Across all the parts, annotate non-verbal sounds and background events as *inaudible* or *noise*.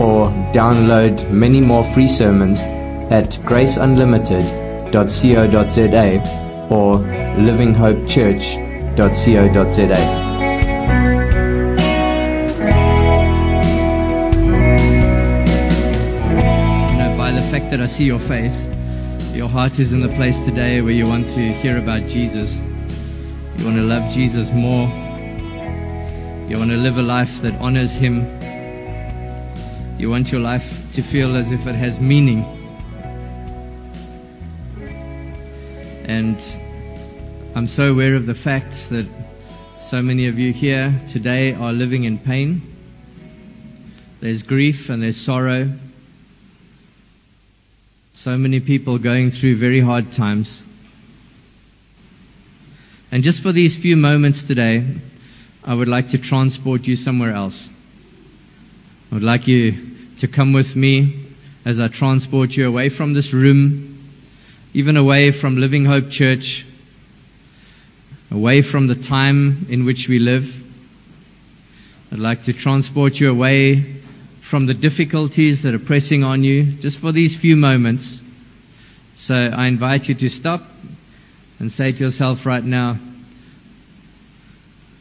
or download many more free sermons at graceunlimited.co.za or livinghopechurch.co.za. By the fact that I see your face, your heart is in the place today where you want to hear about Jesus. You want to love Jesus more. You want to live a life that honors Him. You want your life to feel as if it has meaning. And I'm so aware of the fact that so many of you here today are living in pain. There's grief and there's sorrow. So many people going through very hard times. And just for these few moments today, I would like to transport you somewhere else. I would like you to come with me as I transport you away from this room, even away from Living Hope Church, away from the time in which we live. I'd like to transport you away from the difficulties that are pressing on you just for these few moments. So I invite you to stop and say to yourself right now,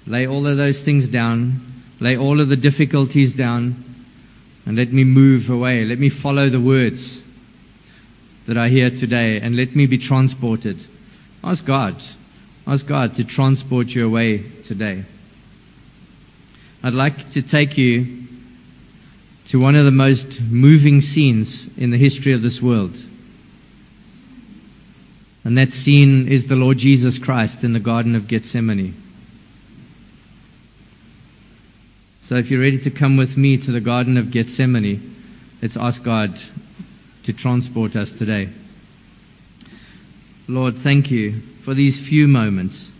lay all of those things down, lay all of the difficulties down, and let me move away. Let me follow the words that I hear today, and let me be transported. Ask God. Ask God to transport you away today. I'd like to take you to one of the most moving scenes in the history of this world. And that scene is the Lord Jesus Christ in the Garden of Gethsemane. So if you're ready to come with me to the Garden of Gethsemane, let's ask God to transport us today. Lord, thank you for these few moments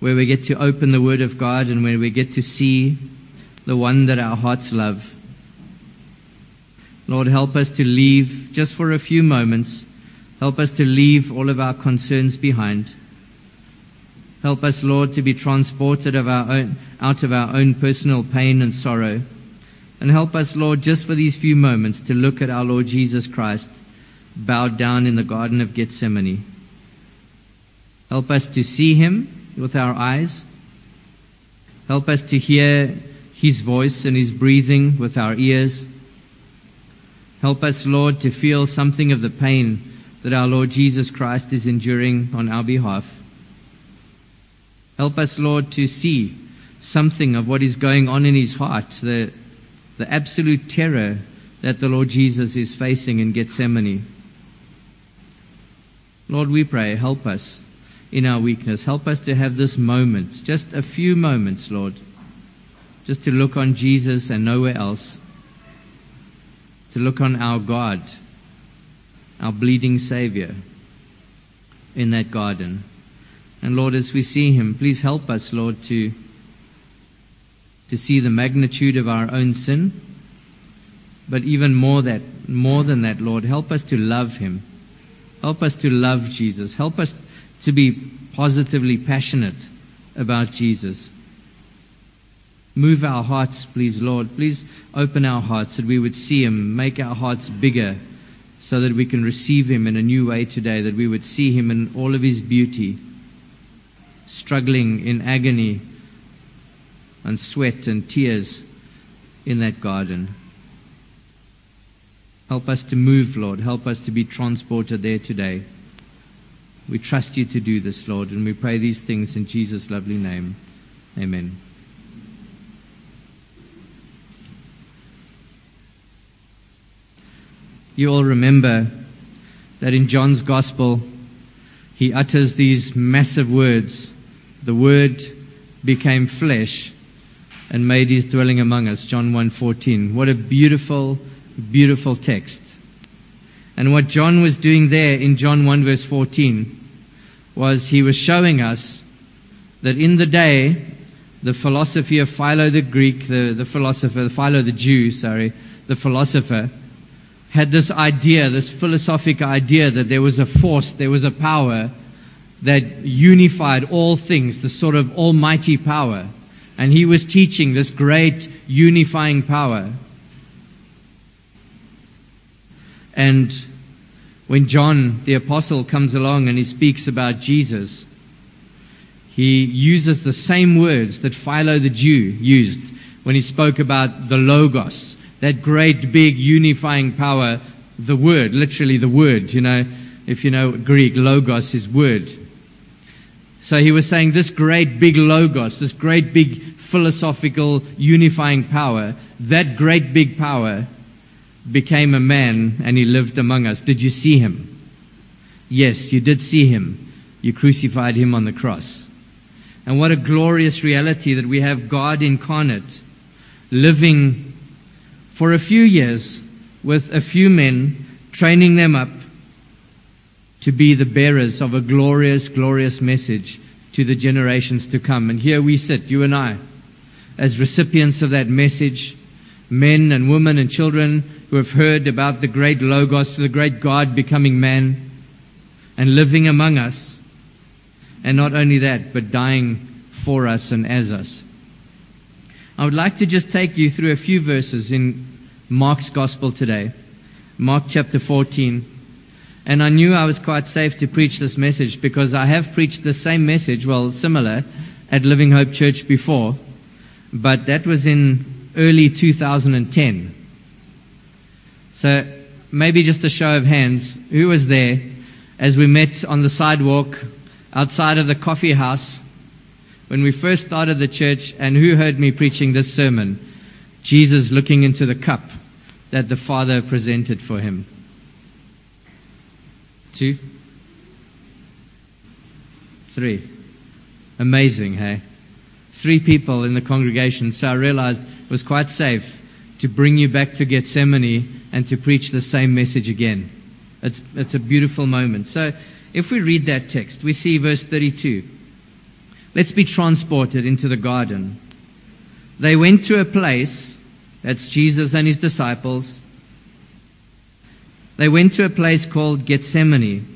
where we get to open the Word of God and where we get to see the one that our hearts love. Lord, help us to leave just for a few moments. Help us to leave all of our concerns behind. Help us, Lord, to be transported of our own, out of our own personal pain and sorrow. And help us, Lord, just for these few moments to look at our Lord Jesus Christ bowed down in the Garden of Gethsemane. Help us to see him with our eyes. Help us to hear his voice and his breathing with our ears. Help us, Lord, to feel something of the pain that our Lord Jesus Christ is enduring on our behalf. Help us, Lord, to see something of what is going on in his heart, the, the absolute terror that the Lord Jesus is facing in Gethsemane. Lord, we pray, help us in our weakness. Help us to have this moment, just a few moments, Lord, just to look on Jesus and nowhere else, to look on our God, our bleeding Savior in that garden. And Lord, as we see him, please help us, Lord, to, to see the magnitude of our own sin. But even more that, more than that, Lord, help us to love him. Help us to love Jesus. Help us to be positively passionate about Jesus. Move our hearts, please, Lord. Please open our hearts that we would see him, make our hearts bigger so that we can receive him in a new way today, that we would see him in all of his beauty struggling in agony and sweat and tears in that garden. Help us to move, Lord. Help us to be transported there today. We trust you to do this, Lord, and we pray these things in Jesus' lovely name. Amen. You all remember that in John's Gospel, he utters these massive words the word became flesh and made his dwelling among us john 1:14 what a beautiful beautiful text. And what John was doing there in John 1 verse 14 was he was showing us that in the day, the philosophy of Philo the Greek, the, the philosopher, Philo the Jew, sorry, the philosopher, had this idea, this philosophic idea that there was a force, there was a power that unified all things, the sort of almighty power. And he was teaching this great unifying power. And when John the apostle comes along and he speaks about Jesus, he uses the same words that Philo the Jew used when he spoke about the Logos, that great big unifying power, the Word, literally the Word, you know, if you know Greek, Logos is Word. So he was saying this great big Logos, this great big philosophical unifying power, that great big power became a man and he lived among us. Did you see him? Yes, you did see him. You crucified him on the cross. And what a glorious reality that we have God incarnate living for a few years with a few men, training them up to be the bearers of a glorious, glorious message to the generations to come. And here we sit, you and I, as recipients of that message, men and women and children who have heard about the great Logos, the great God becoming man and living among us. And not only that, but dying for us and as us. I would like to just take you through a few verses in Mark's Gospel today. Mark chapter 14. And I knew I was quite safe to preach this message because I have preached the same message, well, similar, at Living Hope Church before. But that was in early 2010. So maybe just a show of hands. Who was there as we met on the sidewalk outside of the coffee house when we first started the church and who heard me preaching this sermon? Jesus looking into the cup that the Father presented for him. Two? Three. Amazing, hey? Three people in the congregation, so I realized it was quite safe to bring you back to Gethsemane and to preach the same message again. It's, it's a beautiful moment. So, if we read that text, we see verse 32. Let's be transported into the garden. They went to a place, that's Jesus and his disciples. They went to a place called Gethsemane.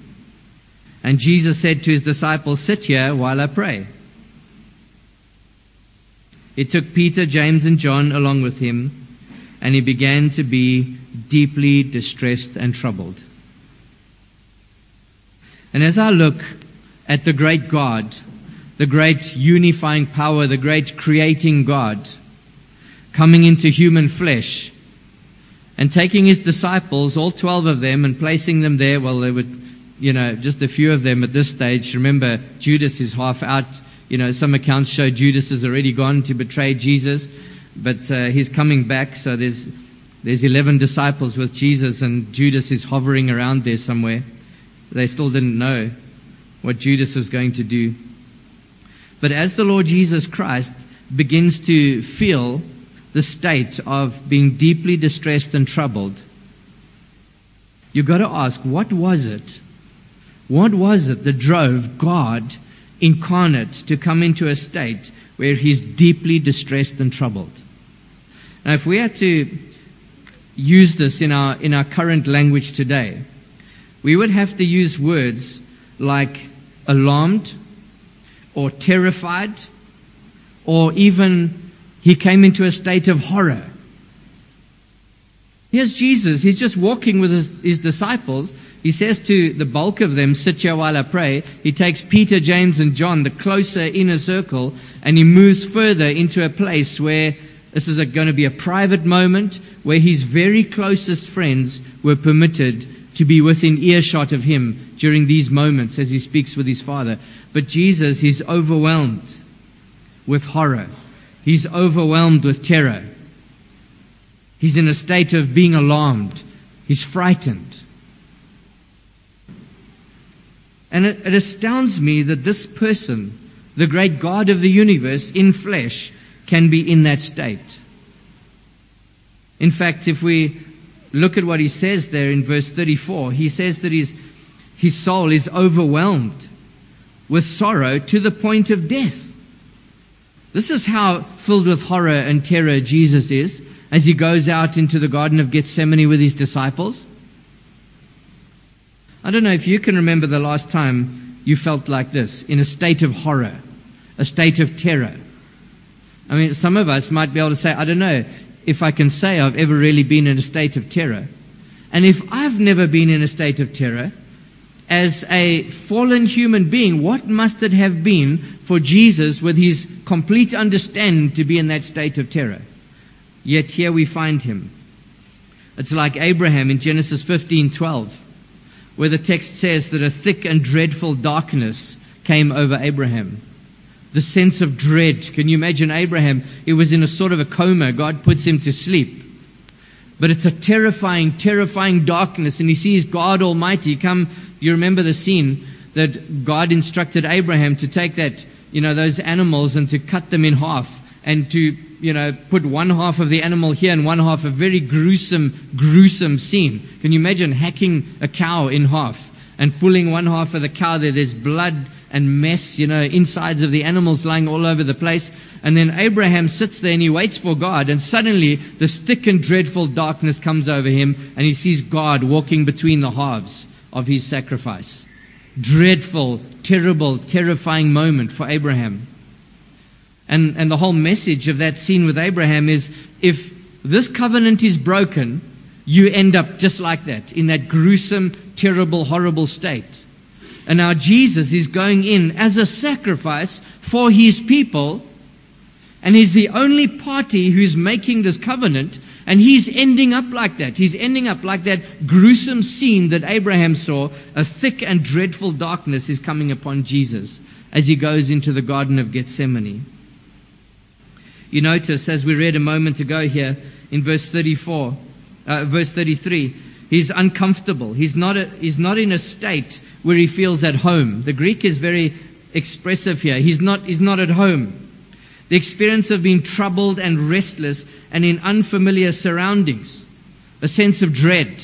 And Jesus said to his disciples, Sit here while I pray. He took Peter, James, and John along with him, and he began to be deeply distressed and troubled. And as I look at the great God, the great unifying power, the great creating God, coming into human flesh, and taking his disciples, all 12 of them, and placing them there, well, there were, you know, just a few of them at this stage. Remember, Judas is half out. You know, some accounts show Judas has already gone to betray Jesus, but uh, he's coming back, so there's there's 11 disciples with Jesus, and Judas is hovering around there somewhere. They still didn't know what Judas was going to do. But as the Lord Jesus Christ begins to feel the state of being deeply distressed and troubled, you've got to ask, what was it? What was it that drove God incarnate to come into a state where he's deeply distressed and troubled? Now, if we had to use this in our, in our current language today, we would have to use words like alarmed or terrified or even he came into a state of horror. Here's Jesus. He's just walking with his, his, disciples. He says to the bulk of them, Sit here while I pray. He takes Peter, James, and John, the closer inner circle, and he moves further into a place where this is going to be a private moment where his very closest friends were permitted to be within earshot of him during these moments as he speaks with his Father. But Jesus is overwhelmed with horror. He's overwhelmed with terror. He's in a state of being alarmed. He's frightened. And it, it astounds me that this person, the great God of the universe in flesh, can be in that state. In fact, if we look at what he says there in verse 34. He says that his, his soul is overwhelmed with sorrow to the point of death. This is how filled with horror and terror Jesus is as he goes out into the Garden of Gethsemane with his disciples. I don't know if you can remember the last time you felt like this, in a state of horror, a state of terror. I mean, some of us might be able to say, I don't know if I can say I've ever really been in a state of terror. And if I've never been in a state of terror, as a fallen human being, what must it have been for Jesus, with his complete understanding, to be in that state of terror? Yet here we find him. It's like Abraham in Genesis 15:12, where the text says that a thick and dreadful darkness came over Abraham. The sense of dread. Can you imagine Abraham? He was in a sort of a coma. God puts him to sleep. But it's a terrifying, terrifying darkness, and he sees God Almighty come. You remember the scene that God instructed Abraham to take that, you know, those animals and to cut them in half and to, you know, put one half of the animal here and one half, a very gruesome, gruesome scene. Can you imagine hacking a cow in half and pulling one half of the cow there? There's blood and mess, you know, insides of the animals lying all over the place. And then Abraham sits there and he waits for God. And suddenly this thick and dreadful darkness comes over him and he sees God walking between the halves of his sacrifice. Dreadful, terrible, terrifying moment for Abraham. And, and the whole message of that scene with Abraham is if this covenant is broken, you end up just like that, in that gruesome, terrible, horrible state. And now Jesus is going in as a sacrifice for his people. And he's the only party who's making this covenant. And he's ending up like that. He's ending up like that gruesome scene that Abraham saw. A thick and dreadful darkness is coming upon Jesus as he goes into the Garden of Gethsemane. You notice, as we read a moment ago here in verse 34, uh, verse 33, he's uncomfortable. He's not, a, he's not in a state where he feels at home. The Greek is very expressive here. He's not, he's not at home. The experience of being troubled and restless and in unfamiliar surroundings. A sense of dread.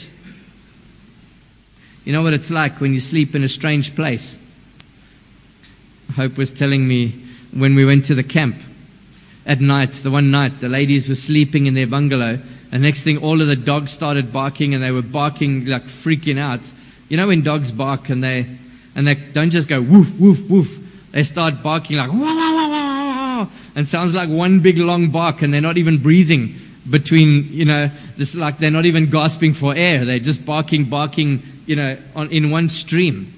You know what it's like when you sleep in a strange place. Hope was telling me when we went to the camp at night, the one night, the ladies were sleeping in their bungalow, and next thing, all of the dogs started barking, and they were barking like freaking out. You know when dogs bark and they and they don't just go woof woof woof, they start barking like wow wow wow wow wow, and sounds like one big long bark, and they're not even breathing between you know this like they're not even gasping for air, they're just barking barking you know on, in one stream,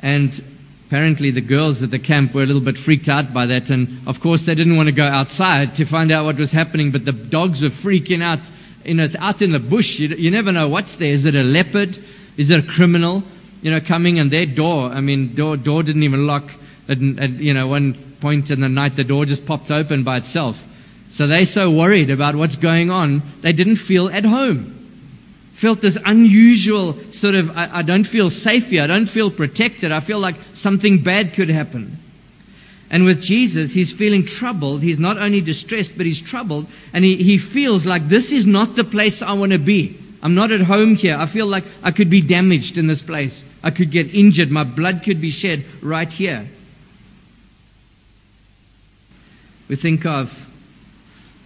and Apparently, the girls at the camp were a little bit freaked out by that, and of course, they didn't want to go outside to find out what was happening. But the dogs were freaking out. You know, it's out in the bush. You, you never know what's there. Is it a leopard? Is it a criminal? You know, coming and their door. I mean, door door didn't even lock. At, at you know, one point in the night, the door just popped open by itself. So they're so worried about what's going on, they didn't feel at home felt this unusual sort of, I, I, don't feel safe here. I don't feel protected. I feel like something bad could happen. And with Jesus, he's feeling troubled. He's not only distressed, but he's troubled. And he, he feels like this is not the place I want to be. I'm not at home here. I feel like I could be damaged in this place. I could get injured. My blood could be shed right here. We think of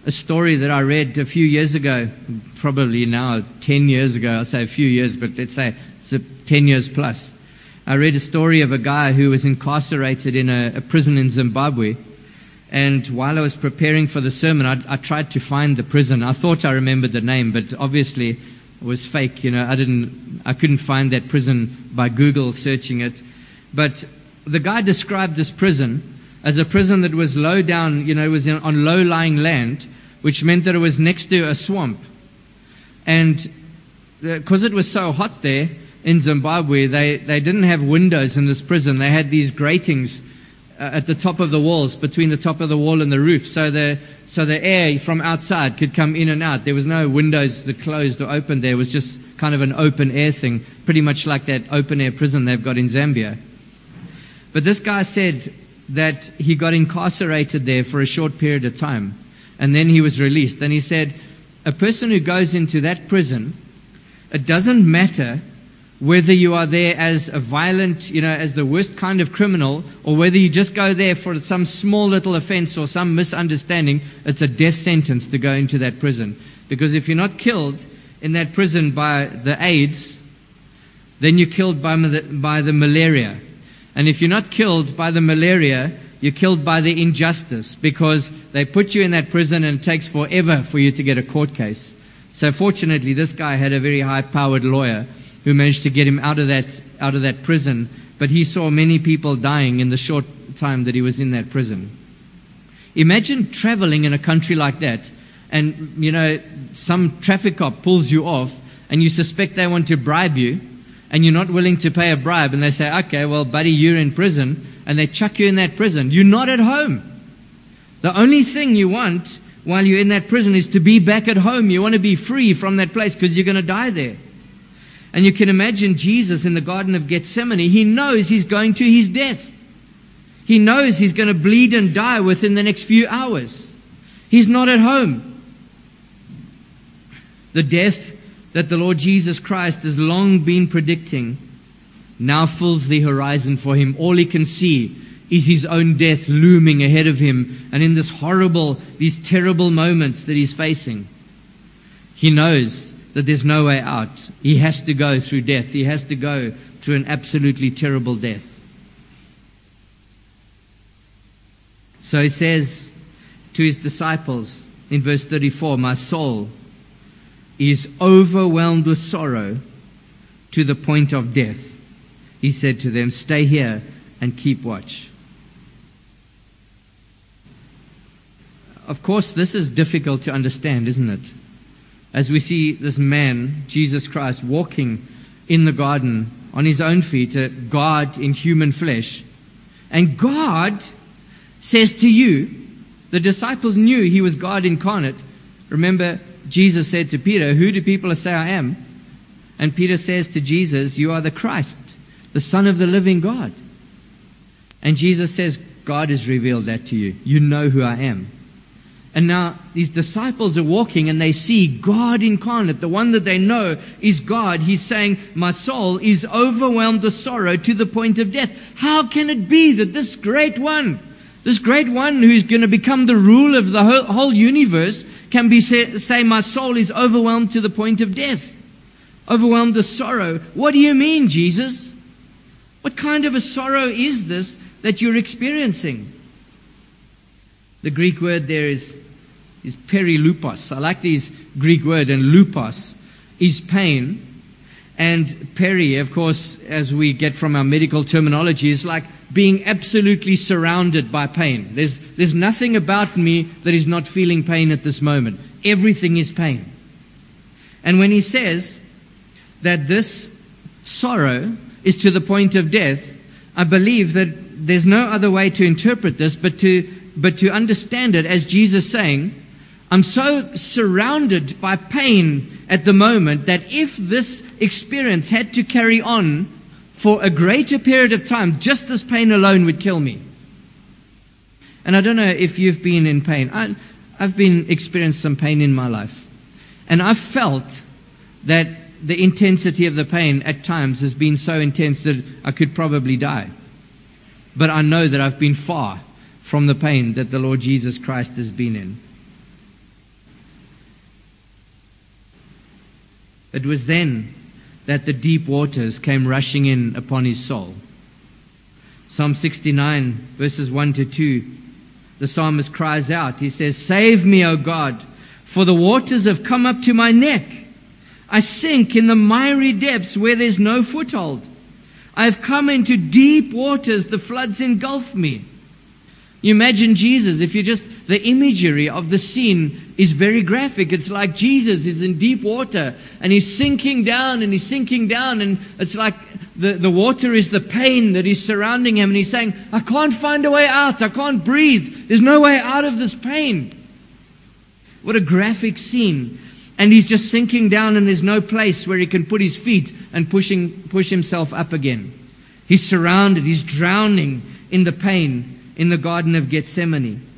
a story that I read a few years ago, probably now 10 years ago. I'll say a few years, but let's say it's 10 years plus. I read a story of a guy who was incarcerated in a, a prison in Zimbabwe. And while I was preparing for the sermon, I, I, tried to find the prison. I thought I remembered the name, but obviously it was fake. You know, I didn't, I couldn't find that prison by Google searching it. But the guy described this prison as a prison that was low down, you know, it was on low lying land, which meant that it was next to a swamp. And because it was so hot there in Zimbabwe, they, they didn't have windows in this prison. They had these gratings uh, at the top of the walls, between the top of the wall and the roof, so the, so the air from outside could come in and out. There was no windows that closed or opened there. It was just kind of an open air thing, pretty much like that open air prison they've got in Zambia. But this guy said that he got incarcerated there for a short period of time and then he was released. And he said, a person who goes into that prison it doesn't matter whether you are there as a violent, you know, as the worst kind of criminal, or whether you just go there for some small little offense or some misunderstanding, it's a death sentence to go into that prison. Because if you're not killed in that prison by the AIDS, then you're killed by, by the malaria. And if you're not killed by the malaria, you're killed by the injustice because they put you in that prison and it takes forever for you to get a court case. So fortunately, this guy had a very high powered lawyer who managed to get him out of that, out of that prison. But he saw many people dying in the short time that he was in that prison. Imagine traveling in a country like that and, you know, some traffic cop pulls you off and you suspect they want to bribe you and you're not willing to pay a bribe and they say, okay, well, buddy, you're in prison and they chuck you in that prison. You're not at home. The only thing you want while you're in that prison is to be back at home. You want to be free from that place because you're going to die there. And you can imagine Jesus in the Garden of Gethsemane. He knows he's going to his death. He knows he's going to bleed and die within the next few hours. He's not at home. The death that the Lord Jesus Christ has long been predicting now fills the horizon for him. All he can see is his own death looming ahead of him. And in this horrible, these terrible moments that he's facing, he knows that there's no way out. He has to go through death. He has to go through an absolutely terrible death. So he says to his disciples in verse 34, My soul is overwhelmed with sorrow to the point of death. He said to them, Stay here and keep watch. Of course, this is difficult to understand, isn't it? As we see this man, Jesus Christ, walking in the garden on his own feet, a God in human flesh. And God says to you, the disciples knew he was God incarnate. Remember, Jesus said to Peter, Who do people say I am? And Peter says to Jesus, You are the Christ, the Son of the living God. And Jesus says, God has revealed that to you. You know who I am. And now these disciples are walking and they see God incarnate, the one that they know is God. He's saying, My soul is overwhelmed with sorrow to the point of death. How can it be that this great one, this great one who's going to become the ruler of the whole, whole universe, can be say, say, My soul is overwhelmed to the point of death? Overwhelmed with sorrow. What do you mean, Jesus? What kind of a sorrow is this that you're experiencing? The Greek word there is, is perilupos. I like these Greek word, and lupos is pain. And peri, of course, as we get from our medical terminology, is like being absolutely surrounded by pain. There's, there's nothing about me that is not feeling pain at this moment. Everything is pain. And when he says that this sorrow is to the point of death, I believe that there's no other way to interpret this but to, but to understand it as Jesus saying, I'm so surrounded by pain at the moment that if this experience had to carry on for a greater period of time, just this pain alone would kill me. And I don't know if you've been in pain. I, I've been experienced some pain in my life. And I've felt that the intensity of the pain at times has been so intense that I could probably die. But I know that I've been far from the pain that the Lord Jesus Christ has been in. It was then that the deep waters came rushing in upon his soul. Psalm 69, verses 1 to 2, the psalmist cries out. He says, Save me, O God, for the waters have come up to my neck. I sink in the miry depths where there's no foothold. I have come into deep waters, the floods engulf me. You imagine Jesus, if you just, the imagery of the scene is very graphic. It's like Jesus is in deep water and he's sinking down and he's sinking down and it's like the, the water is the pain that is surrounding him and he's saying, I can't find a way out. I can't breathe. There's no way out of this pain. What a graphic scene. And he's just sinking down and there's no place where he can put his feet and pushing, push himself up again. He's surrounded. He's drowning in the pain in the Garden of Gethsemane.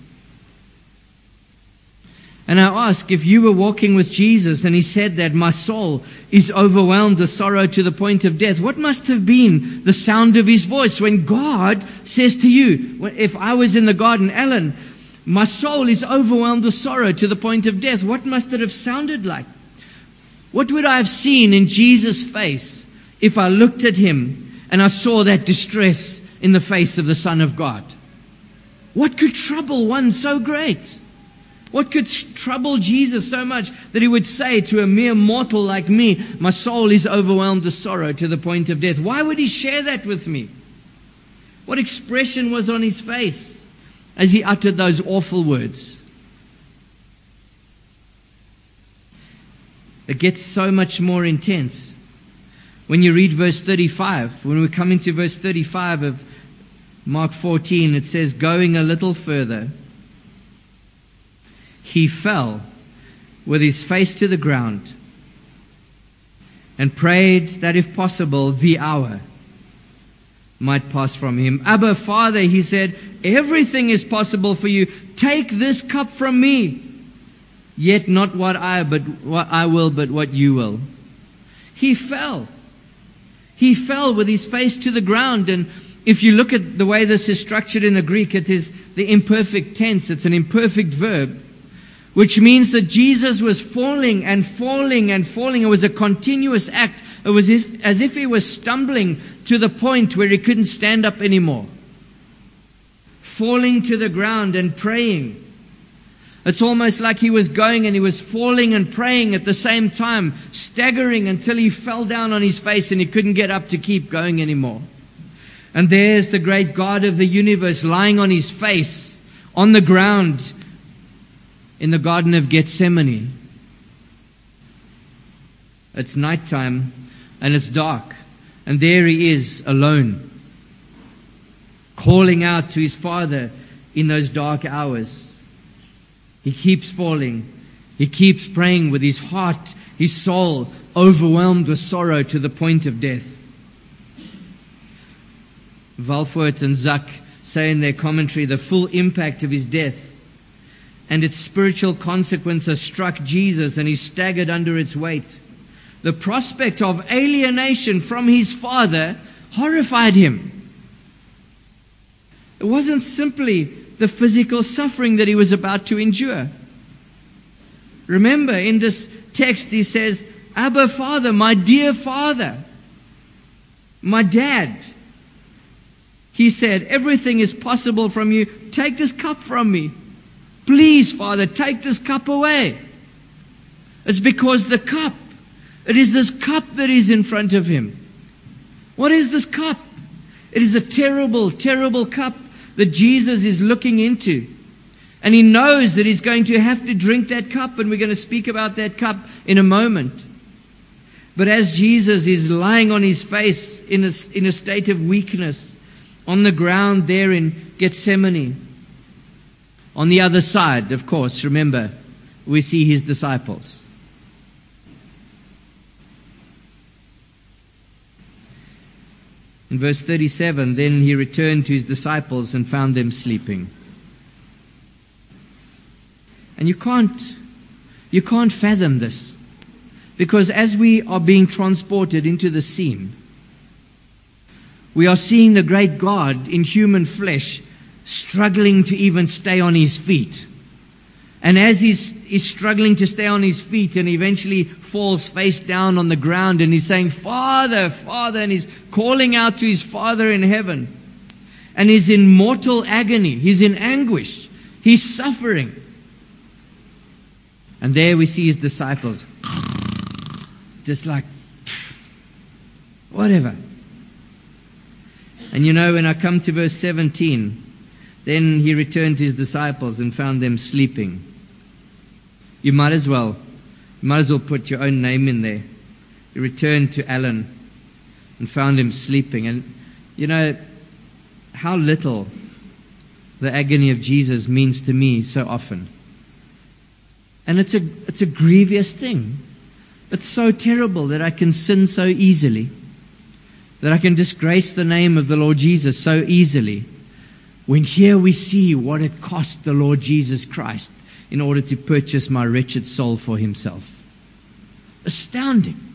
And I ask if you were walking with Jesus and he said that my soul is overwhelmed with sorrow to the point of death, what must have been the sound of his voice when God says to you, if I was in the garden, Alan, my soul is overwhelmed with sorrow to the point of death, what must it have sounded like? What would I have seen in Jesus' face if I looked at him and I saw that distress in the face of the Son of God? What could trouble one so great? What could trouble Jesus so much that he would say to a mere mortal like me, My soul is overwhelmed with sorrow to the point of death? Why would he share that with me? What expression was on his face as he uttered those awful words? It gets so much more intense. When you read verse 35, when we come into verse 35 of Mark 14, it says, Going a little further, he fell with his face to the ground and prayed that if possible the hour might pass from him. Abba, Father, he said, everything is possible for you. Take this cup from me. Yet not what I, but what I will, but what you will. He fell. He fell with his face to the ground. And if you look at the way this is structured in the Greek, it is the imperfect tense. It's an imperfect verb which means that Jesus was falling and falling and falling. It was a continuous act. It was as if he was stumbling to the point where he couldn't stand up anymore. Falling to the ground and praying. It's almost like he was going and he was falling and praying at the same time, staggering until he fell down on his face and he couldn't get up to keep going anymore. And there's the great God of the universe lying on his face on the ground in the Garden of Gethsemane. It's nighttime and it's dark, and there he is alone, calling out to his Father in those dark hours. He keeps falling. He keeps praying with his heart, his soul overwhelmed with sorrow to the point of death. Walvoord and Zuck say in their commentary the full impact of his death and its spiritual consequences struck Jesus and he staggered under its weight. The prospect of alienation from his Father horrified him. It wasn't simply the physical suffering that he was about to endure. Remember, in this text, he says, Abba, Father, my dear Father, my dad. He said, Everything is possible from you. Take this cup from me. Please, Father, take this cup away. It's because the cup, it is this cup that is in front of him. What is this cup? It is a terrible, terrible cup that Jesus is looking into. And he knows that he's going to have to drink that cup, and we're going to speak about that cup in a moment. But as Jesus is lying on his face in a, in a state of weakness on the ground there in Gethsemane, on the other side, of course, remember, we see his disciples. In verse 37, then he returned to his disciples and found them sleeping. And you can't, you can't fathom this. Because as we are being transported into the scene, we are seeing the great God in human flesh struggling to even stay on his feet. And as he's, he's struggling to stay on his feet and eventually falls face down on the ground and he's saying, Father, Father, and he's calling out to his Father in heaven. And he's in mortal agony. He's in anguish. He's suffering. And there we see his disciples. *laughs* Just like, *laughs* whatever. And you know, when I come to verse 17, then he returned to his disciples and found them sleeping. You might as well, you might as well put your own name in there. He returned to Alan and found him sleeping. And you know how little the agony of Jesus means to me so often. And it's a, it's a grievous thing. It's so terrible that I can sin so easily, that I can disgrace the name of the Lord Jesus so easily. When here we see what it cost the Lord Jesus Christ in order to purchase my wretched soul for himself. Astounding.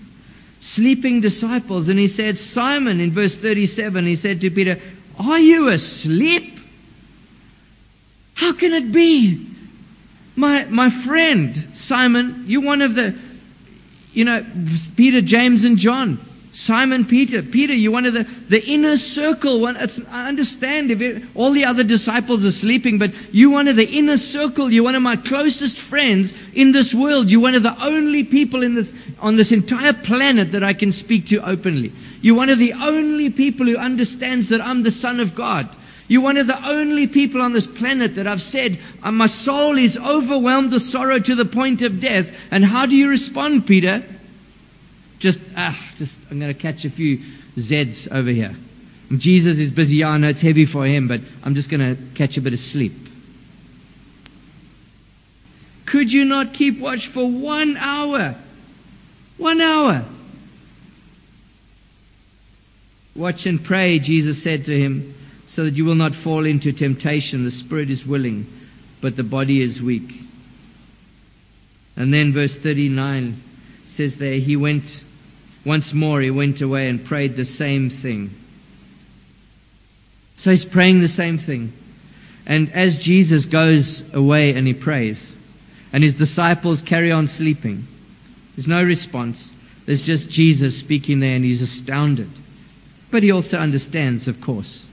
Sleeping disciples. And he said, Simon, in verse 37, he said to Peter, Are you asleep? How can it be? My, my friend, Simon, you're one of the, you know, Peter, James, and John. Simon Peter, Peter, you're one of the, the inner circle. One, I understand if it, all the other disciples are sleeping, but you're one of the inner circle. You're one of my closest friends in this world. You're one of the only people in this, on this entire planet that I can speak to openly. You're one of the only people who understands that I'm the Son of God. You're one of the only people on this planet that I've said, uh, my soul is overwhelmed with sorrow to the point of death. And how do you respond, Peter? Just, ah, just, I'm going to catch a few Zs over here. Jesus is busy. I know it's heavy for him, but I'm just going to catch a bit of sleep. Could you not keep watch for one hour? One hour. Watch and pray, Jesus said to him, so that you will not fall into temptation. The spirit is willing, but the body is weak. And then verse 39 says there, he went once more, he went away and prayed the same thing. So he's praying the same thing. And as Jesus goes away and he prays, and his disciples carry on sleeping, there's no response. There's just Jesus speaking there, and he's astounded. But he also understands, of course.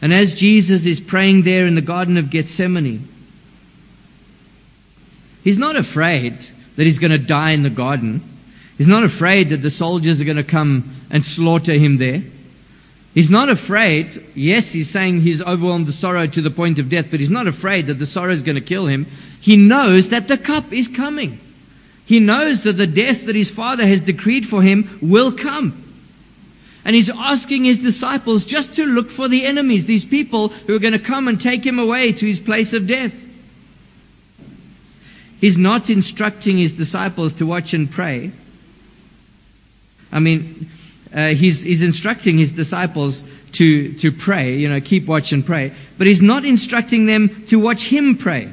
And as Jesus is praying there in the Garden of Gethsemane, he's not afraid that he's going to die in the garden. He's not afraid that the soldiers are going to come and slaughter him there. He's not afraid. Yes, he's saying he's overwhelmed with sorrow to the point of death, but he's not afraid that the sorrow is going to kill him. He knows that the cup is coming. He knows that the death that his father has decreed for him will come. And he's asking his disciples just to look for the enemies, these people who are going to come and take him away to his place of death. He's not instructing his disciples to watch and pray. I mean, uh, he's, he's instructing his disciples to, to pray, you know, keep watch and pray. But he's not instructing them to watch him pray.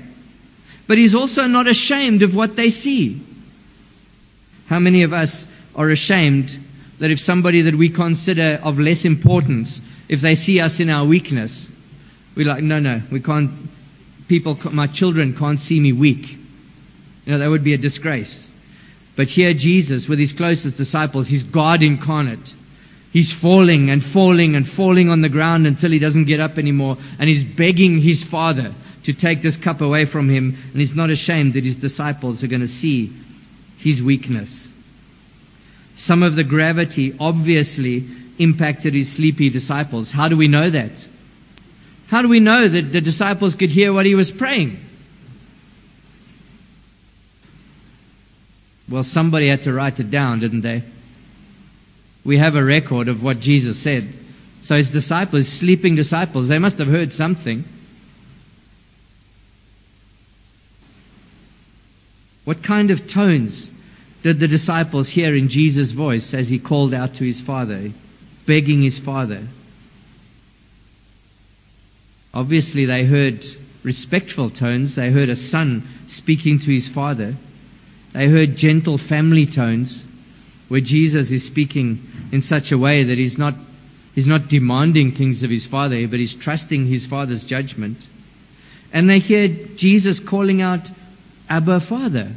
But he's also not ashamed of what they see. How many of us are ashamed that if somebody that we consider of less importance, if they see us in our weakness, we're like, no, no, we can't, people, my children can't see me weak. You know, that would be a disgrace. But here, Jesus, with his closest disciples, he's God incarnate. He's falling and falling and falling on the ground until he doesn't get up anymore. And he's begging his Father to take this cup away from him. And he's not ashamed that his disciples are going to see his weakness. Some of the gravity obviously impacted his sleepy disciples. How do we know that? How do we know that the disciples could hear what he was praying? Well, somebody had to write it down, didn't they? We have a record of what Jesus said. So his disciples, sleeping disciples, they must have heard something. What kind of tones did the disciples hear in Jesus' voice as he called out to his father, begging his father? Obviously, they heard respectful tones. They heard a son speaking to his father. They heard gentle family tones where Jesus is speaking in such a way that he's not, he's not demanding things of his Father, but he's trusting his Father's judgment. And they hear Jesus calling out, Abba, Father.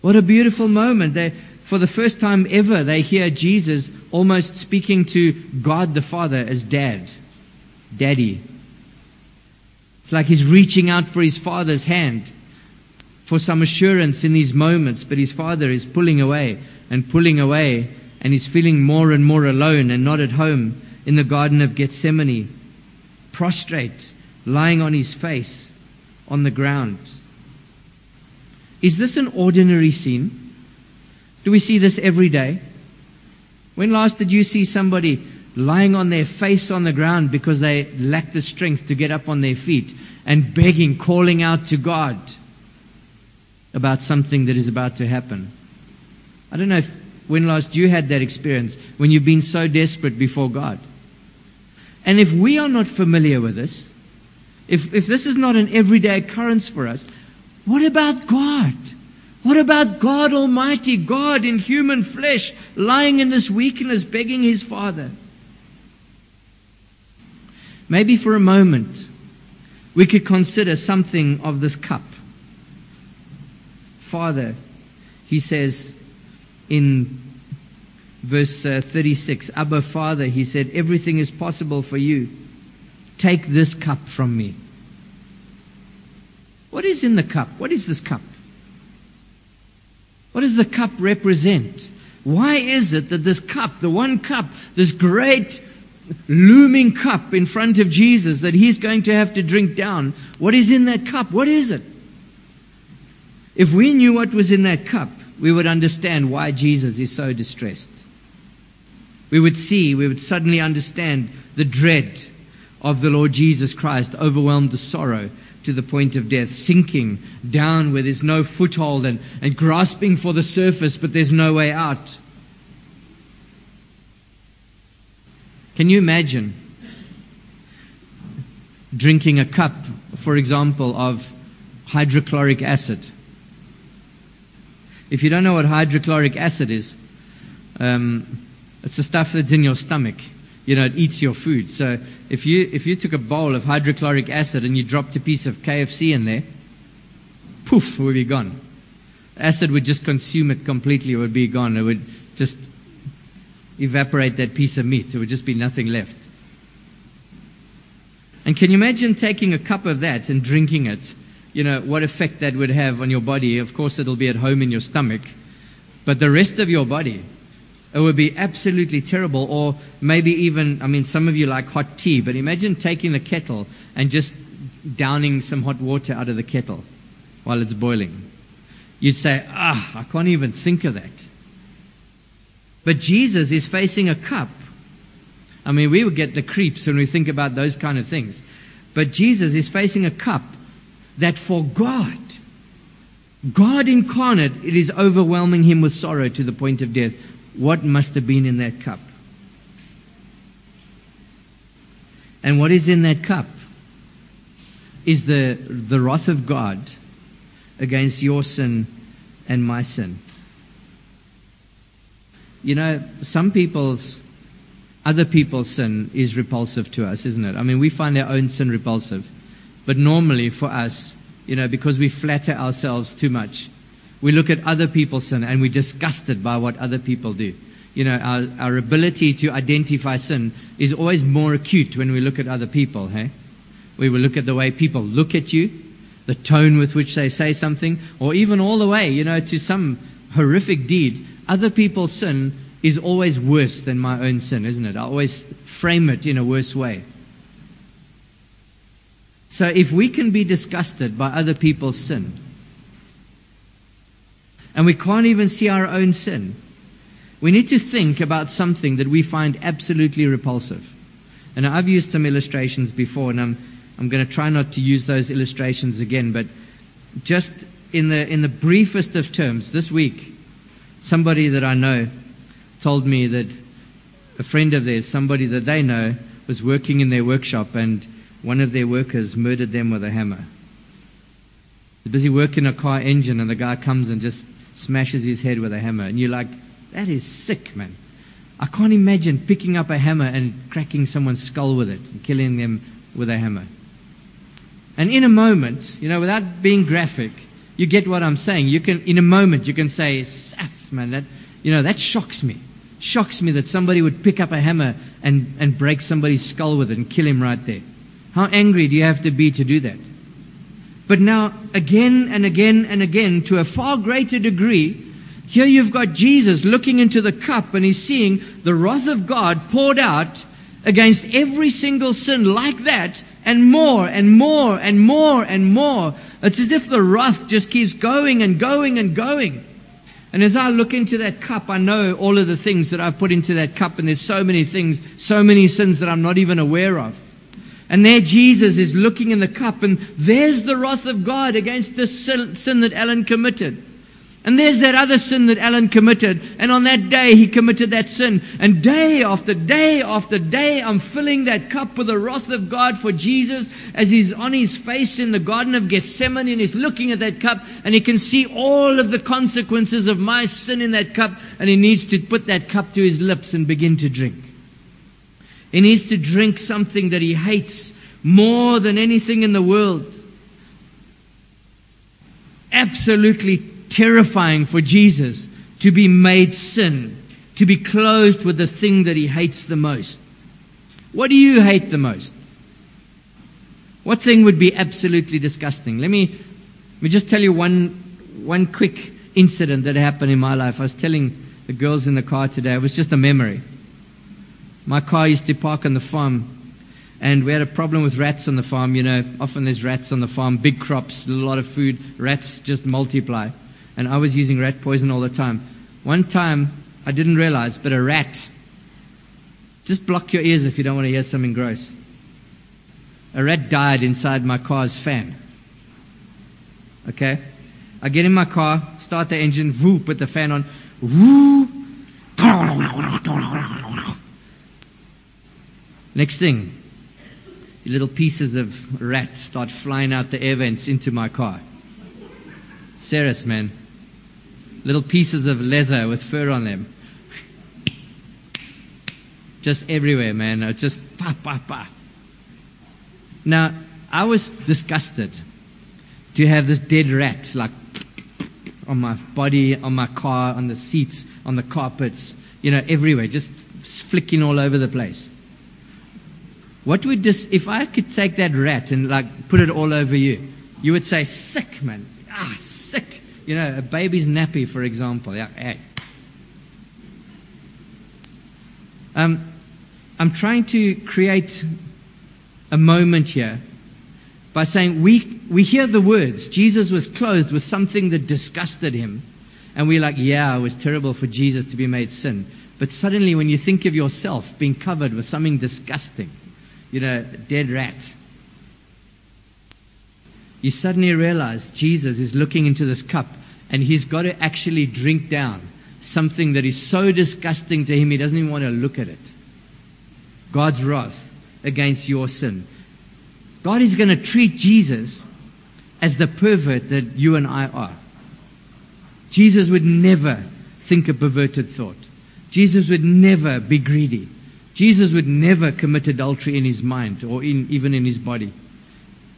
What a beautiful moment. They, for the first time ever, they hear Jesus almost speaking to God the Father as Dad, Daddy. It's like he's reaching out for his Father's hand for some assurance in these moments, but his father is pulling away and pulling away, and he's feeling more and more alone and not at home in the Garden of Gethsemane, prostrate, lying on his face on the ground. Is this an ordinary scene? Do we see this every day? When last did you see somebody lying on their face on the ground because they lack the strength to get up on their feet and begging, calling out to God? About something that is about to happen. I don't know if when last you had that experience, when you've been so desperate before God. And if we are not familiar with this, if, if this is not an everyday occurrence for us, what about God? What about God Almighty, God in human flesh, lying in this weakness, begging His Father? Maybe for a moment, we could consider something of this cup. Father, He says in verse uh, 36, Abba, Father, He said, everything is possible for you. Take this cup from me. What is in the cup? What is this cup? What does the cup represent? Why is it that this cup, the one cup, this great looming cup in front of Jesus that he's going to have to drink down, what is in that cup? What is it? If we knew what was in that cup, we would understand why Jesus is so distressed. We would see, we would suddenly understand the dread of the Lord Jesus Christ, overwhelmed with sorrow to the point of death, sinking down where there's no foothold and, and grasping for the surface, but there's no way out. Can you imagine drinking a cup, for example, of hydrochloric acid? If you don't know what hydrochloric acid is, um, it's the stuff that's in your stomach you know, it eats your food. So if you, if you took a bowl of hydrochloric acid and you dropped a piece of KFC in there, poof, it would be gone. Acid would just consume it completely, it would be gone. It would just evaporate that piece of meat. There would just be nothing left. And can you imagine taking a cup of that and drinking it? You know, what effect that would have on your body. Of course, it'll be at home in your stomach. But the rest of your body, it would be absolutely terrible. Or maybe even, I mean, some of you like hot tea, but imagine taking the kettle and just downing some hot water out of the kettle while it's boiling. You'd say, ah, I can't even think of that. But Jesus is facing a cup. I mean, we would get the creeps when we think about those kind of things. But Jesus is facing a cup that for God, God incarnate, it is overwhelming him with sorrow to the point of death what must have been in that cup. And what is in that cup is the, the wrath of God against your sin and my sin. You know, some people's, other people's sin is repulsive to us, isn't it? I mean, we find our own sin repulsive. But normally for us, you know, because we flatter ourselves too much, we look at other people's sin and we're disgusted by what other people do. You know, our, our ability to identify sin is always more acute when we look at other people, hey? We will look at the way people look at you, the tone with which they say something, or even all the way, you know, to some horrific deed. Other people's sin is always worse than my own sin, isn't it? I always frame it in a worse way. So if we can be disgusted by other people's sin, and we can't even see our own sin, we need to think about something that we find absolutely repulsive. And I've used some illustrations before, and I'm, I'm going to try not to use those illustrations again, but just in the, in the briefest of terms, this week, somebody that I know told me that a friend of theirs, somebody that they know, was working in their workshop and one of their workers murdered them with a hammer. They're busy working a car engine and the guy comes and just smashes his head with a hammer. And you're like, that is sick, man. I can't imagine picking up a hammer and cracking someone's skull with it and killing them with a hammer. And in a moment, you know, without being graphic, you get what I'm saying. You can, in a moment, you can say, Saths, man, that, you know, that shocks me. Shocks me that somebody would pick up a hammer and, and break somebody's skull with it and kill him right there. How angry do you have to be to do that? But now, again and again and again, to a far greater degree, here you've got Jesus looking into the cup and he's seeing the wrath of God poured out against every single sin like that and more and more and more and more. It's as if the wrath just keeps going and going and going. And as I look into that cup, I know all of the things that I've put into that cup, and there's so many things, so many sins that I'm not even aware of. And there Jesus is looking in the cup, and there's the wrath of God against the sin, that Alan committed. And there's that other sin that Alan committed. And on that day, he committed that sin. And day after day after day, I'm filling that cup with the wrath of God for Jesus as he's on his face in the Garden of Gethsemane and he's looking at that cup and he can see all of the consequences of my sin in that cup and he needs to put that cup to his lips and begin to drink. He needs to drink something that he hates more than anything in the world. Absolutely terrifying for Jesus to be made sin, to be clothed with the thing that he hates the most. What do you hate the most? What thing would be absolutely disgusting? Let me, let me just tell you one, one quick incident that happened in my life. I was telling the girls in the car today, it was just a memory. My car used to park on the farm and we had a problem with rats on the farm. You know, often there's rats on the farm, big crops, a lot of food. Rats just multiply and I was using rat poison all the time. One time, I didn't realize, but a rat, just block your ears if you don't want to hear something gross. A rat died inside my car's fan. Okay? I get in my car, start the engine, whoo, put the fan on, whoo. Next thing, little pieces of rat start flying out the air vents into my car. Serious, man little pieces of leather with fur on them. Just everywhere, man. Just pa, pa, pa. Now, I was disgusted to have this dead rat, like, on my body, on my car, on the seats, on the carpets, you know, everywhere, just flicking all over the place. What would just, if I could take that rat and like put it all over you, you would say, sick, man. Ah, sick. You know, a baby's nappy, for example. Yeah, hey. Um, I'm trying to create a moment here by saying we, we hear the words. Jesus was clothed with something that disgusted him. And we're like, yeah, it was terrible for Jesus to be made sin. But suddenly, when you think of yourself being covered with something disgusting, you know, dead rat, you suddenly realize Jesus is looking into this cup and he's got to actually drink down something that is so disgusting to him he doesn't even want to look at it. God's wrath against your sin. God is going to treat Jesus as the pervert that you and I are. Jesus would never think a perverted thought. Jesus would never be greedy. Jesus would never commit adultery in his mind or in, even in his body.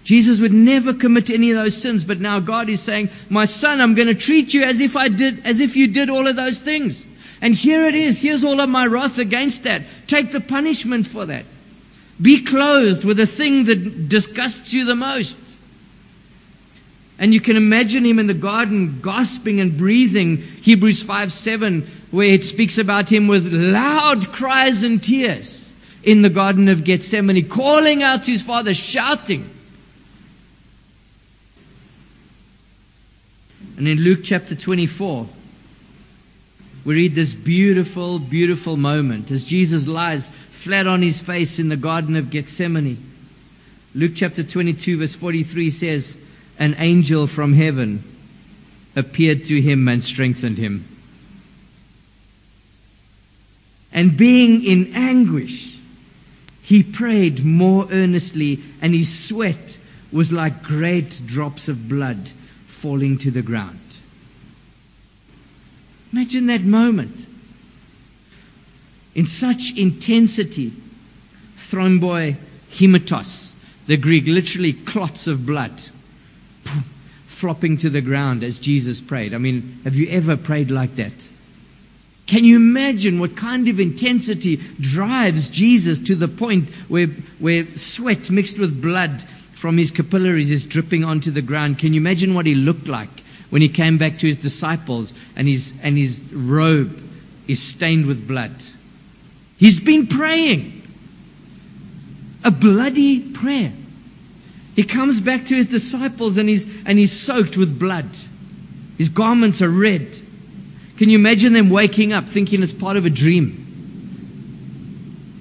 Jesus would never commit any of those sins, but now God is saying, My son, I'm going to treat you as if I did, as if you did all of those things. And here it is. Here's all of my wrath against that. Take the punishment for that. Be clothed with the thing that disgusts you the most. And you can imagine him in the garden gasping and breathing. Hebrews 5 7, where it speaks about him with loud cries and tears in the Garden of Gethsemane, calling out to his father, shouting. And in Luke chapter 24, we read this beautiful, beautiful moment as Jesus lies flat on his face in the Garden of Gethsemane. Luke chapter 22, verse 43 says, An angel from heaven appeared to him and strengthened him. And being in anguish, he prayed more earnestly, and his sweat was like great drops of blood falling to the ground. Imagine that moment. In such intensity, thromboy hematos, the Greek, literally clots of blood, flopping to the ground as Jesus prayed. I mean, have you ever prayed like that? Can you imagine what kind of intensity drives Jesus to the point where, where sweat mixed with blood from his capillaries is dripping onto the ground. Can you imagine what he looked like when he came back to his disciples and his, and his robe is stained with blood? He's been praying a bloody prayer. He comes back to his disciples and he's, and he's soaked with blood. His garments are red. Can you imagine them waking up thinking it's part of a dream?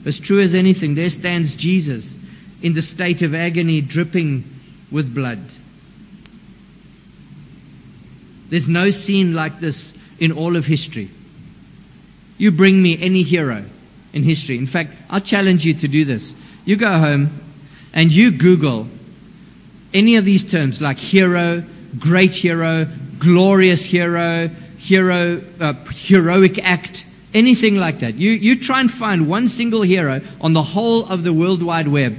As true as anything, there stands Jesus in the state of agony, dripping with blood. There's no scene like this in all of history. You bring me any hero in history. In fact, I'll challenge you to do this. You go home and you Google any of these terms like hero, great hero, glorious hero, hero, uh, heroic act, anything like that. You, you try and find one single hero on the whole of the World Wide Web.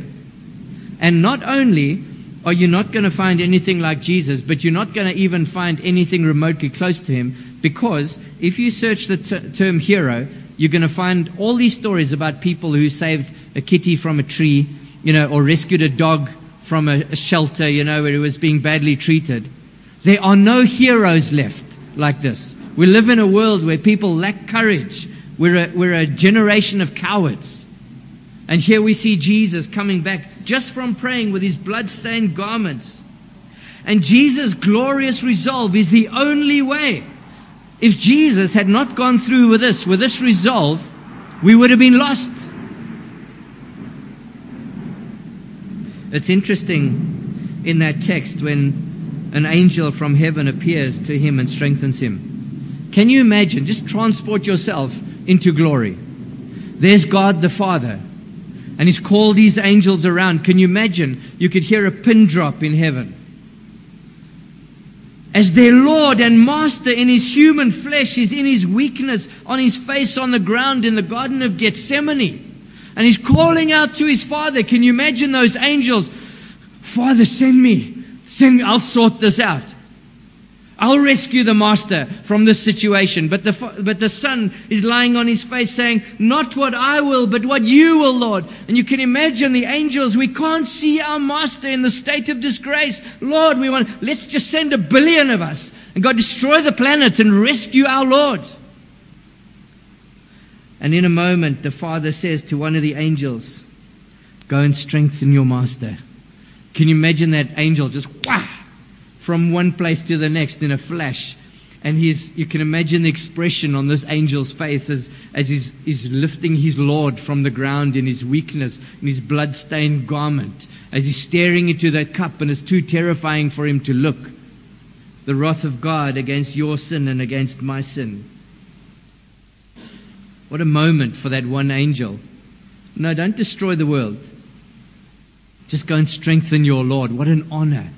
And not only are you not going to find anything like Jesus, but you're not going to even find anything remotely close to him because if you search the ter- term hero, you're going to find all these stories about people who saved a kitty from a tree, you know, or rescued a dog from a, shelter, you know, where he was being badly treated. There are no heroes left like this. We live in a world where people lack courage. We're a, we're a generation of cowards. And here we see Jesus coming back just from praying with his blood-stained garments. And Jesus' glorious resolve is the only way. If Jesus had not gone through with this, with this resolve, we would have been lost. It's interesting in that text when an angel from heaven appears to him and strengthens him. Can you imagine? Just transport yourself into glory. There's God the Father, and He's called these angels around. Can you imagine? You could hear a pin drop in heaven. As their Lord and Master in His human flesh, He's in His weakness, on His face on the ground in the Garden of Gethsemane. And he's calling out to his father. Can you imagine those angels? Father, send me. Send me. I'll sort this out. I'll rescue the master from this situation. But the, but the son is lying on his face saying, Not what I will, but what you will, Lord. And you can imagine the angels. We can't see our master in the state of disgrace. Lord, we want, let's just send a billion of us and go destroy the planet and rescue our Lord. And in a moment, the Father says to one of the angels, Go and strengthen your master. Can you imagine that angel just whah, from one place to the next in a flash? And he's, you can imagine the expression on this angel's face as, as he's, he's lifting his Lord from the ground in his weakness, in his blood-stained garment, as he's staring into that cup and it's too terrifying for him to look. The wrath of God against your sin and against my sin. What a moment for that one angel. No, don't destroy the world. Just go and strengthen your Lord. What an honor.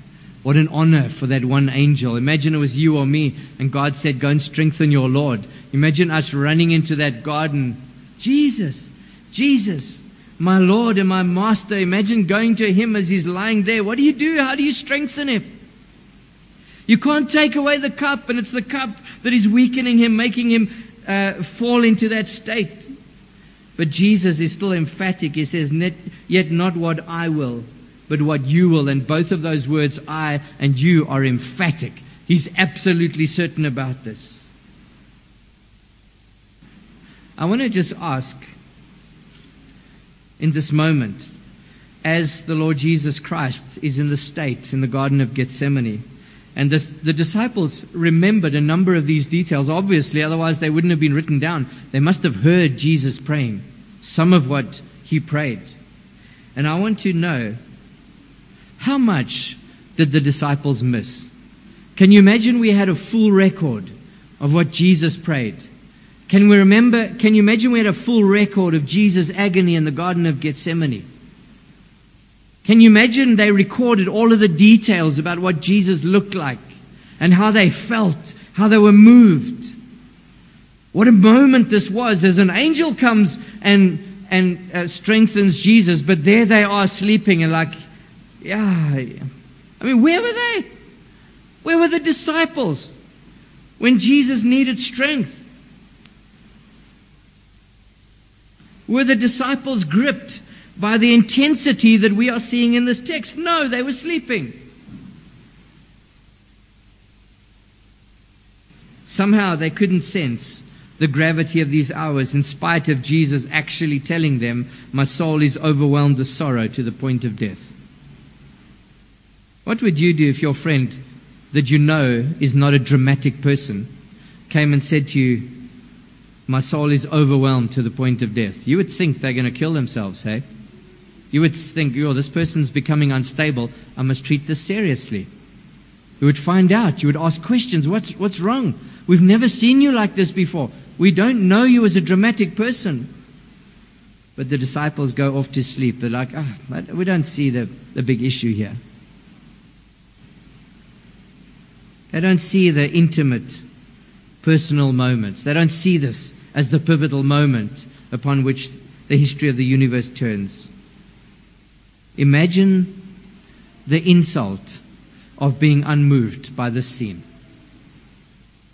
What an honor for that one angel. Imagine it was you or me, and God said, Go and strengthen your Lord. Imagine us running into that garden. Jesus, Jesus, my Lord and my Master. Imagine going to him as he's lying there. What do you do? How do you strengthen him? You can't take away the cup, and it's the cup that is weakening him, making him uh, fall into that state. But Jesus is still emphatic. He says, Yet not what I will, but what you will. And both of those words, I and you, are emphatic. He's absolutely certain about this. I want to just ask in this moment, as the Lord Jesus Christ is in the state in the Garden of Gethsemane, and this, the disciples remembered a number of these details, obviously, otherwise they wouldn't have been written down. They must have heard Jesus praying, some of what he prayed. And I want to know how much did the disciples miss? Can you imagine we had a full record of what Jesus prayed? Can we remember, can you imagine we had a full record of Jesus' agony in the Garden of Gethsemane? Can you imagine they recorded all of the details about what Jesus looked like and how they felt, how they were moved? What a moment this was as an angel comes and, and uh, strengthens Jesus, but there they are sleeping and like, yeah. I mean, where were they? Where were the disciples when Jesus needed strength? Were the disciples gripped by the intensity that we are seeing in this text. No, they were sleeping. Somehow they couldn't sense the gravity of these hours in spite of Jesus actually telling them, My soul is overwhelmed with sorrow to the point of death. What would you do if your friend that you know is not a dramatic person came and said to you, My soul is overwhelmed to the point of death? You would think they're going to kill themselves, hey? You would think, oh, this person's becoming unstable. I must treat this seriously. You would find out. You would ask questions. What's, what's wrong? We've never seen you like this before. We don't know you as a dramatic person. But the disciples go off to sleep. They're like, ah, we don't see the, the big issue here. They don't see the intimate, personal moments. They don't see this as the pivotal moment upon which the history of the universe turns. Imagine the insult of being unmoved by this scene.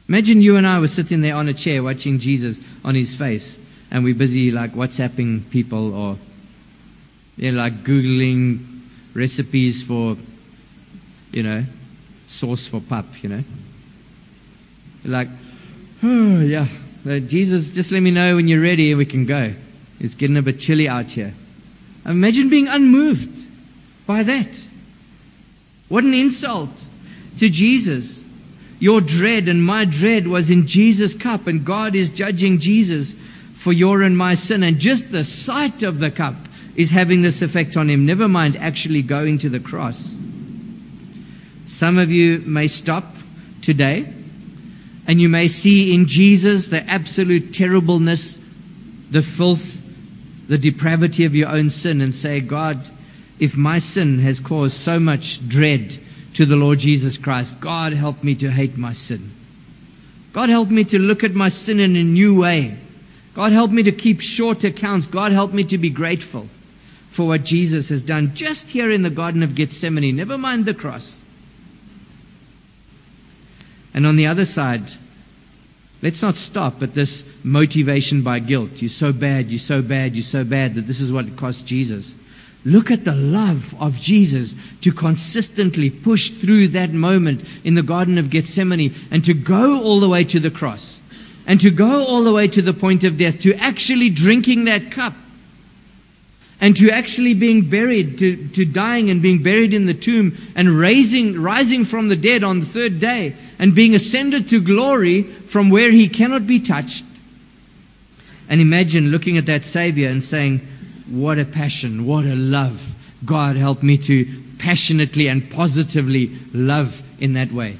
Imagine you and I were sitting there on a chair watching Jesus on his face, and we're busy like WhatsApping people or you know, like Googling recipes for, you know, sauce for pap, you know. Like, oh, *sighs* yeah, Jesus, just let me know when you're ready and we can go. It's getting a bit chilly out here. Imagine being unmoved by that. What an insult to Jesus. Your dread and my dread was in Jesus' cup, and God is judging Jesus for your and my sin. And just the sight of the cup is having this effect on him. Never mind actually going to the cross. Some of you may stop today and you may see in Jesus the absolute terribleness, the filth, the depravity of your own sin and say, God, if my sin has caused so much dread to the Lord Jesus Christ, God help me to hate my sin. God help me to look at my sin in a new way. God help me to keep short accounts. God help me to be grateful for what Jesus has done just here in the Garden of Gethsemane. Never mind the cross. And on the other side, let's not stop at this motivation by guilt. You're so bad, you're so bad, you're so bad that this is what it cost Jesus. Look at the love of Jesus to consistently push through that moment in the Garden of Gethsemane and to go all the way to the cross and to go all the way to the point of death, to actually drinking that cup and to actually being buried, to, to dying and being buried in the tomb and raising, rising from the dead on the third day and being ascended to glory from where he cannot be touched. And imagine looking at that Savior and saying, What a passion, what a love. God help me to passionately and positively love in that way.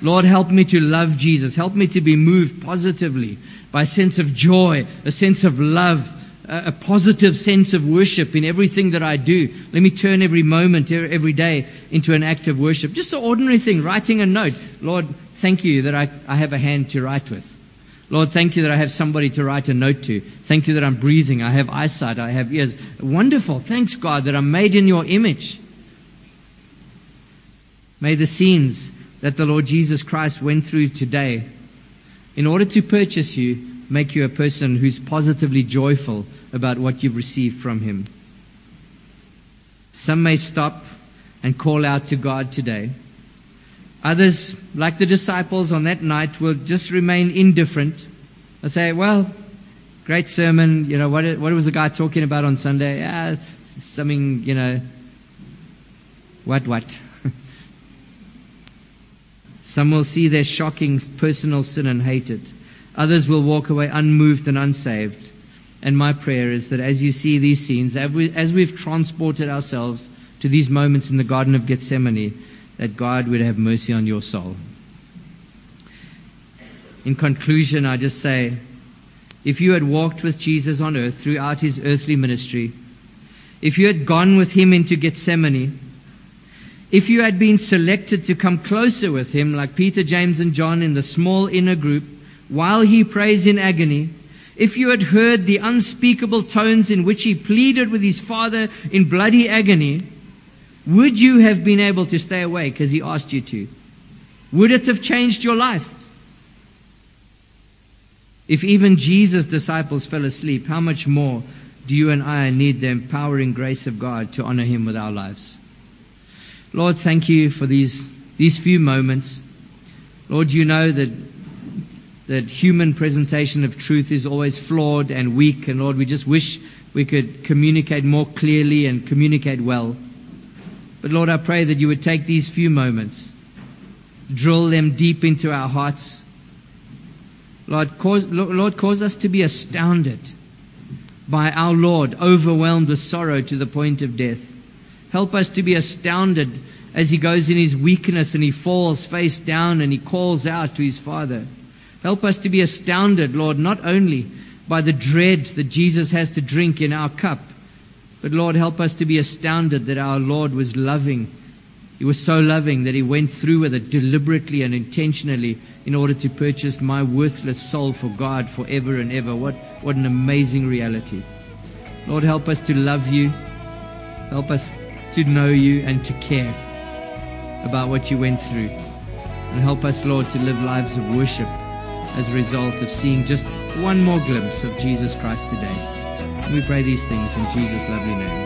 Lord, help me to love Jesus. Help me to be moved positively by a sense of joy, a sense of love, a positive sense of worship in everything that I do. Let me turn every moment, every day into an act of worship. Just an ordinary thing, writing a note. Lord, thank you that I, I have a hand to write with. Lord, thank you that I have somebody to write a note to. Thank you that I'm breathing. I have eyesight. I have ears. Wonderful. Thanks, God, that I'm made in your image. May the scenes that the Lord Jesus Christ went through today, in order to purchase you, make you a person who's positively joyful about what you've received from Him. Some may stop and call out to God today. Others, like the disciples on that night, will just remain indifferent. They'll say, well, great sermon. You know, what, what was the guy talking about on Sunday? Yeah, something, you know, what, what? *laughs* Some will see their shocking personal sin and hate it. Others will walk away unmoved and unsaved. And my prayer is that as you see these scenes, as we've transported ourselves to these moments in the Garden of Gethsemane, that God would have mercy on your soul. In conclusion, I just say, if you had walked with Jesus on earth throughout his earthly ministry, if you had gone with him into Gethsemane, if you had been selected to come closer with him, like Peter, James, and John in the small inner group, while he prays in agony, if you had heard the unspeakable tones in which he pleaded with his father in bloody agony, would you have been able to stay awake as he asked you to? Would it have changed your life? If even Jesus' disciples fell asleep, how much more do you and I need the empowering grace of God to honor him with our lives? Lord, thank you for these, these few moments. Lord, you know that that human presentation of truth is always flawed and weak. And Lord, we just wish we could communicate more clearly and communicate well. But Lord, I pray that you would take these few moments, drill them deep into our hearts. Lord, cause, Lord, cause us to be astounded by our Lord, overwhelmed with sorrow to the point of death. Help us to be astounded as he goes in his weakness and he falls face down and he calls out to his Father. Help us to be astounded, Lord, not only by the dread that Jesus has to drink in our cup, but Lord, help us to be astounded that our Lord was loving. He was so loving that he went through with it deliberately and intentionally in order to purchase my worthless soul for God forever and ever. What, what an amazing reality. Lord, help us to love you. Help us to know you and to care about what you went through. And help us, Lord, to live lives of worship as a result of seeing just one more glimpse of Jesus Christ today. We pray these things in Jesus' lovely name.